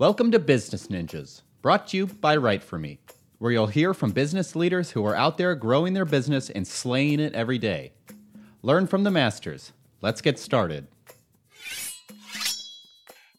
Welcome to Business Ninjas, brought to you by Write For Me, where you'll hear from business leaders who are out there growing their business and slaying it every day. Learn from the masters. Let's get started.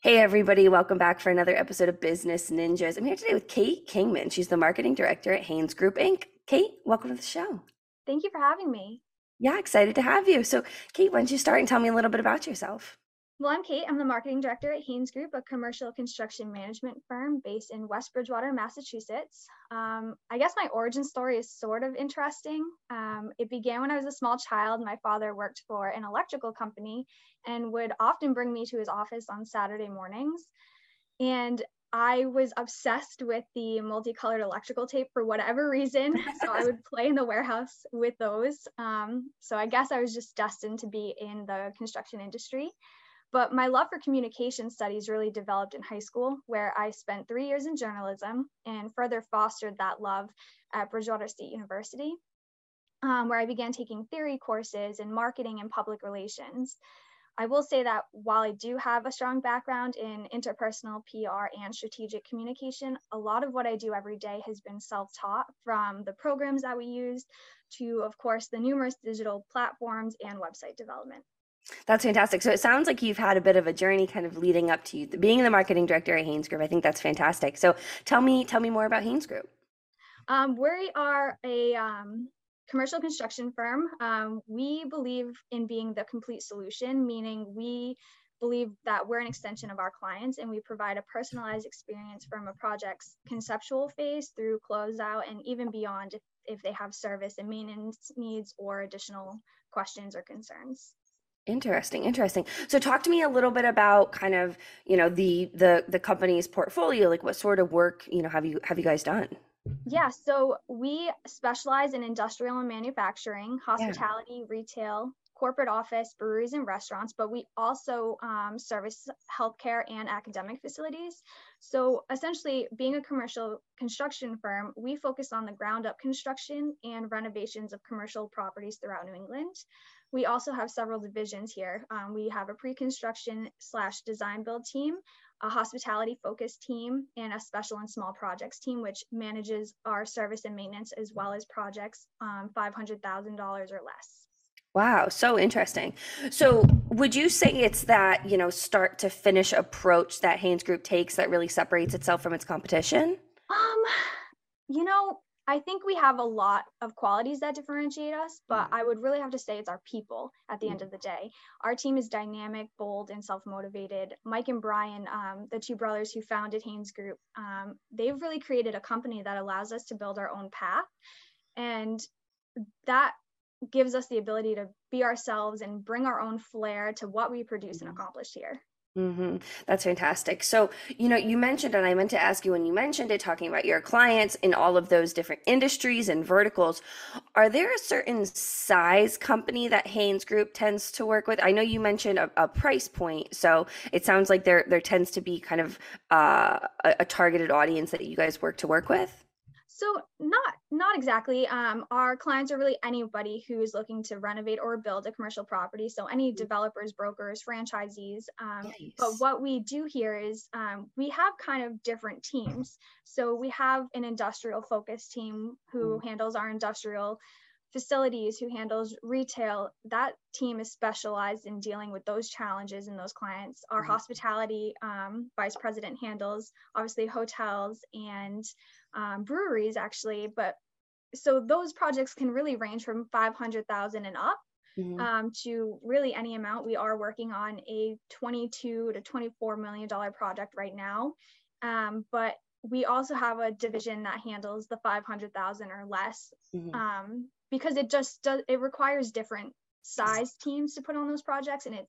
Hey, everybody, welcome back for another episode of Business Ninjas. I'm here today with Kate Kingman. She's the marketing director at Haynes Group Inc. Kate, welcome to the show. Thank you for having me. Yeah, excited to have you. So, Kate, why don't you start and tell me a little bit about yourself? Well, I'm Kate. I'm the marketing director at Haynes Group, a commercial construction management firm based in West Bridgewater, Massachusetts. Um, I guess my origin story is sort of interesting. Um, it began when I was a small child. My father worked for an electrical company and would often bring me to his office on Saturday mornings. And I was obsessed with the multicolored electrical tape for whatever reason. So I would play in the warehouse with those. Um, so I guess I was just destined to be in the construction industry. But my love for communication studies really developed in high school, where I spent three years in journalism and further fostered that love at Bridgewater State University, um, where I began taking theory courses in marketing and public relations. I will say that while I do have a strong background in interpersonal PR and strategic communication, a lot of what I do every day has been self taught from the programs that we use to, of course, the numerous digital platforms and website development. That's fantastic. So it sounds like you've had a bit of a journey kind of leading up to you being the marketing director at Haynes Group. I think that's fantastic. So tell me, tell me more about Haynes Group. Um, we are a um, commercial construction firm. Um, we believe in being the complete solution, meaning we believe that we're an extension of our clients and we provide a personalized experience from a project's conceptual phase through closeout and even beyond if, if they have service and maintenance needs or additional questions or concerns. Interesting, interesting. So talk to me a little bit about kind of, you know, the the the company's portfolio, like what sort of work, you know, have you have you guys done? Yeah, so we specialize in industrial and manufacturing, hospitality, yeah. retail, corporate office, breweries, and restaurants, but we also um, service healthcare and academic facilities. So essentially, being a commercial construction firm, we focus on the ground up construction and renovations of commercial properties throughout New England. We also have several divisions here. Um, we have a pre-construction slash design build team, a hospitality focused team, and a special and small projects team, which manages our service and maintenance as well as projects um, $500,000 or less. Wow, so interesting. So, would you say it's that, you know, start to finish approach that Haynes Group takes that really separates itself from its competition? Um, you know, I think we have a lot of qualities that differentiate us, but mm. I would really have to say it's our people at the mm. end of the day. Our team is dynamic, bold, and self motivated. Mike and Brian, um, the two brothers who founded Haynes Group, um, they've really created a company that allows us to build our own path. And that gives us the ability to be ourselves and bring our own flair to what we produce and mm. accomplish here. Mm-hmm. That's fantastic. So, you know, you mentioned, and I meant to ask you when you mentioned it, talking about your clients in all of those different industries and verticals. Are there a certain size company that Haynes Group tends to work with? I know you mentioned a, a price point, so it sounds like there there tends to be kind of uh, a, a targeted audience that you guys work to work with. So not not exactly. Um, our clients are really anybody who is looking to renovate or build a commercial property. So any mm. developers, brokers, franchisees. Um, nice. But what we do here is um, we have kind of different teams. So we have an industrial focused team who mm. handles our industrial facilities who handles retail that team is specialized in dealing with those challenges and those clients our mm-hmm. hospitality um, vice president handles obviously hotels and um, breweries actually but so those projects can really range from 500000 and up mm-hmm. um, to really any amount we are working on a 22 to 24 million dollar project right now um, but we also have a division that handles the 500,000 or less mm-hmm. um, because it just does it requires different size teams to put on those projects and it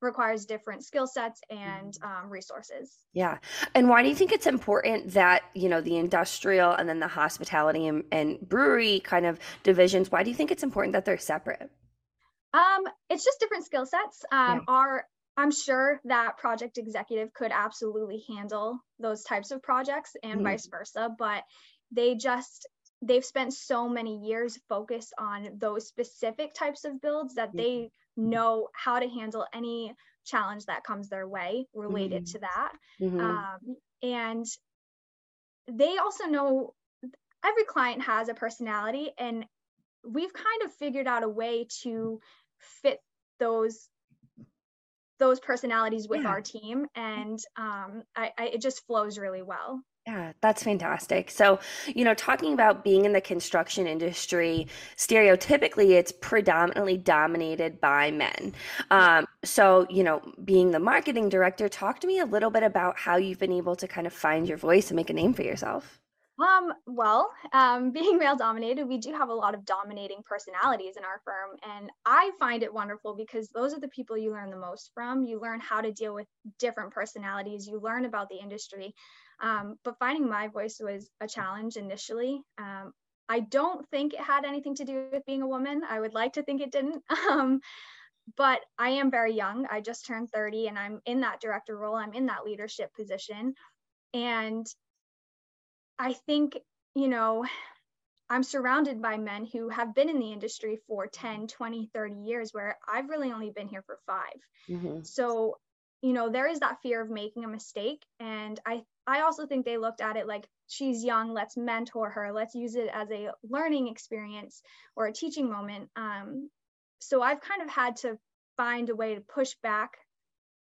requires different skill sets and mm-hmm. um, resources yeah and why do you think it's important that you know the industrial and then the hospitality and, and brewery kind of divisions why do you think it's important that they're separate um it's just different skill sets um yeah. our i'm sure that project executive could absolutely handle those types of projects and mm-hmm. vice versa but they just they've spent so many years focused on those specific types of builds that they know how to handle any challenge that comes their way related mm-hmm. to that. Mm-hmm. Um, and they also know every client has a personality and we've kind of figured out a way to fit those those personalities with yeah. our team and um, I, I, it just flows really well yeah, that's fantastic. So, you know, talking about being in the construction industry, stereotypically, it's predominantly dominated by men. Um, so, you know, being the marketing director, talk to me a little bit about how you've been able to kind of find your voice and make a name for yourself. Um, well, um, being male dominated, we do have a lot of dominating personalities in our firm. And I find it wonderful because those are the people you learn the most from. You learn how to deal with different personalities, you learn about the industry. Um, but finding my voice was a challenge initially. Um, I don't think it had anything to do with being a woman. I would like to think it didn't. Um, but I am very young. I just turned 30 and I'm in that director role. I'm in that leadership position. And I think, you know, I'm surrounded by men who have been in the industry for 10, 20, 30 years, where I've really only been here for 5 mm-hmm. So, you know, there is that fear of making a mistake. And I I also think they looked at it like she's young, let's mentor her, let's use it as a learning experience or a teaching moment. Um, so I've kind of had to find a way to push back.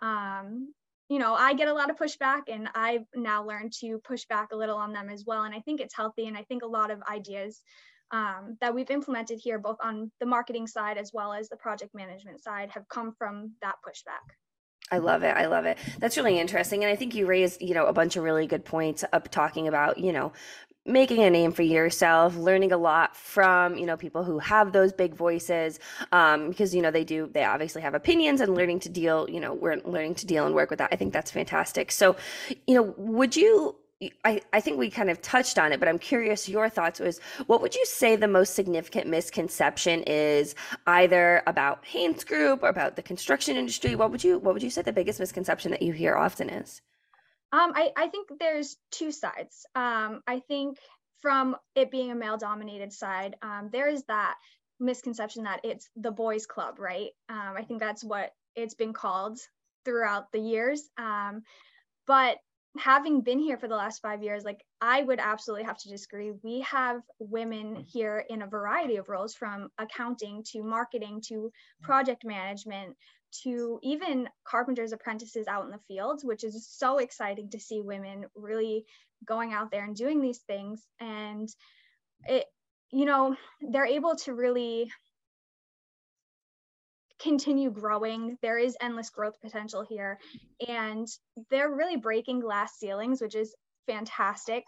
Um, you know, I get a lot of pushback, and I've now learned to push back a little on them as well. And I think it's healthy. And I think a lot of ideas um, that we've implemented here, both on the marketing side as well as the project management side, have come from that pushback. I love it. I love it. That's really interesting. And I think you raised, you know, a bunch of really good points up talking about, you know, making a name for yourself, learning a lot from, you know, people who have those big voices. Um, because, you know, they do, they obviously have opinions and learning to deal, you know, we're learning to deal and work with that. I think that's fantastic. So, you know, would you I, I think we kind of touched on it, but I'm curious your thoughts was what would you say the most significant misconception is either about Haynes Group or about the construction industry? What would you what would you say the biggest misconception that you hear often is? Um, I, I think there's two sides. Um, I think from it being a male dominated side, um, there is that misconception that it's the boys club, right? Um, I think that's what it's been called throughout the years. Um, but having been here for the last five years, like I would absolutely have to disagree. We have women here in a variety of roles from accounting to marketing to project management to even carpenters apprentices out in the fields, which is so exciting to see women really going out there and doing these things. And it, you know, they're able to really continue growing. There is endless growth potential here. And they're really breaking glass ceilings, which is fantastic.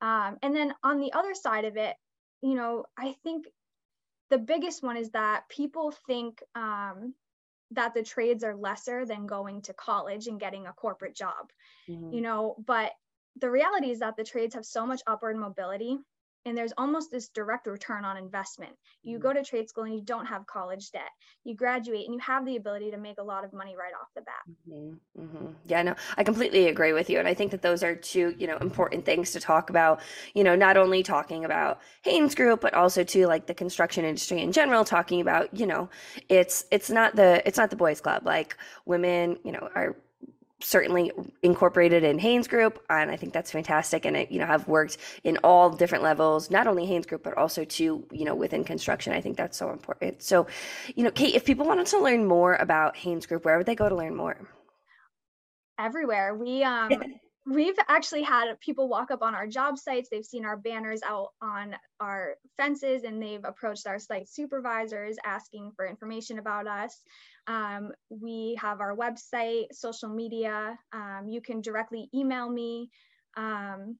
Um, and then on the other side of it, you know, I think the biggest one is that people think um, that the trades are lesser than going to college and getting a corporate job, mm-hmm. you know, but the reality is that the trades have so much upward mobility and there's almost this direct return on investment. You mm-hmm. go to trade school and you don't have college debt. You graduate and you have the ability to make a lot of money right off the bat. Mm-hmm. Mm-hmm. Yeah, no, I completely agree with you, and I think that those are two, you know, important things to talk about. You know, not only talking about Haynes Group, but also to like the construction industry in general. Talking about, you know, it's it's not the it's not the boys' club. Like women, you know, are certainly incorporated in Haynes Group, and I think that's fantastic. And it, you know, have worked in all different levels, not only Haynes Group, but also to you know within construction. I think that's so important. So, you know, Kate, if people wanted to learn more about Haynes Group, where would they go to learn more? Everywhere. We um. We've actually had people walk up on our job sites they've seen our banners out on our fences and they've approached our site supervisors asking for information about us um, we have our website, social media. Um, you can directly email me. Um,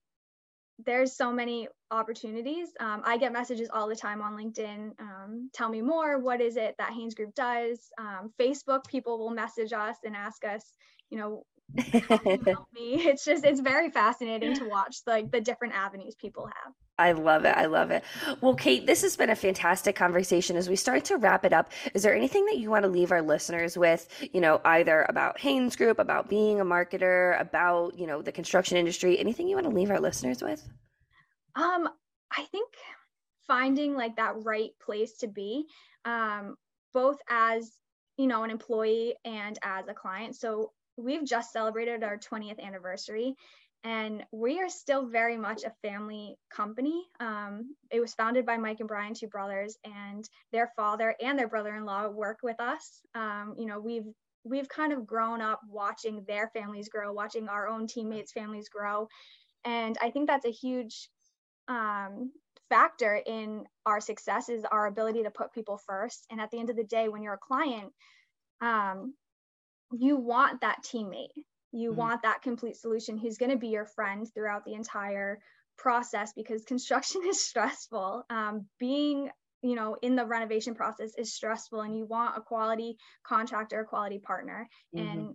there's so many opportunities. Um, I get messages all the time on LinkedIn. Um, tell me more. What is it that Haynes Group does? Um, Facebook, people will message us and ask us, you know, me. It's just it's very fascinating to watch like the different avenues people have. I love it. I love it. Well, Kate, this has been a fantastic conversation. As we start to wrap it up, is there anything that you want to leave our listeners with, you know, either about Haynes Group, about being a marketer, about, you know, the construction industry, anything you want to leave our listeners with? Um, I think finding like that right place to be, um, both as, you know, an employee and as a client. So we've just celebrated our 20th anniversary and we are still very much a family company. Um, it was founded by Mike and Brian, two brothers, and their father and their brother-in-law work with us. Um, you know, we've we've kind of grown up watching their families grow, watching our own teammates' families grow, and I think that's a huge um, factor in our success is our ability to put people first. And at the end of the day, when you're a client, um, you want that teammate you mm-hmm. want that complete solution who's going to be your friend throughout the entire process because construction is stressful. Um, being you know in the renovation process is stressful and you want a quality contractor a quality partner mm-hmm. and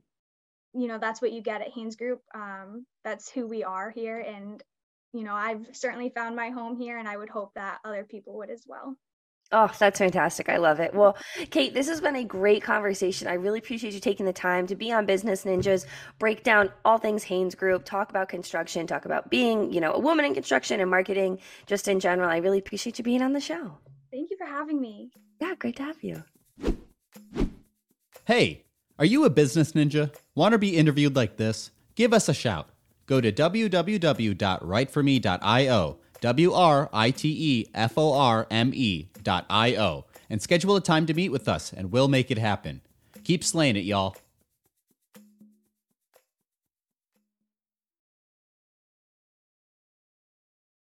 you know that's what you get at haynes group um, that's who we are here and you know i've certainly found my home here and i would hope that other people would as well Oh, that's fantastic. I love it. Well, Kate, this has been a great conversation. I really appreciate you taking the time to be on Business Ninjas, break down all things Haynes Group, talk about construction, talk about being, you know, a woman in construction and marketing just in general. I really appreciate you being on the show. Thank you for having me. Yeah, great to have you. Hey, are you a business ninja? Want to be interviewed like this? Give us a shout. Go to www.writeforme.io W R I T E F O R M E dot I O, and schedule a time to meet with us, and we'll make it happen. Keep slaying it, y'all.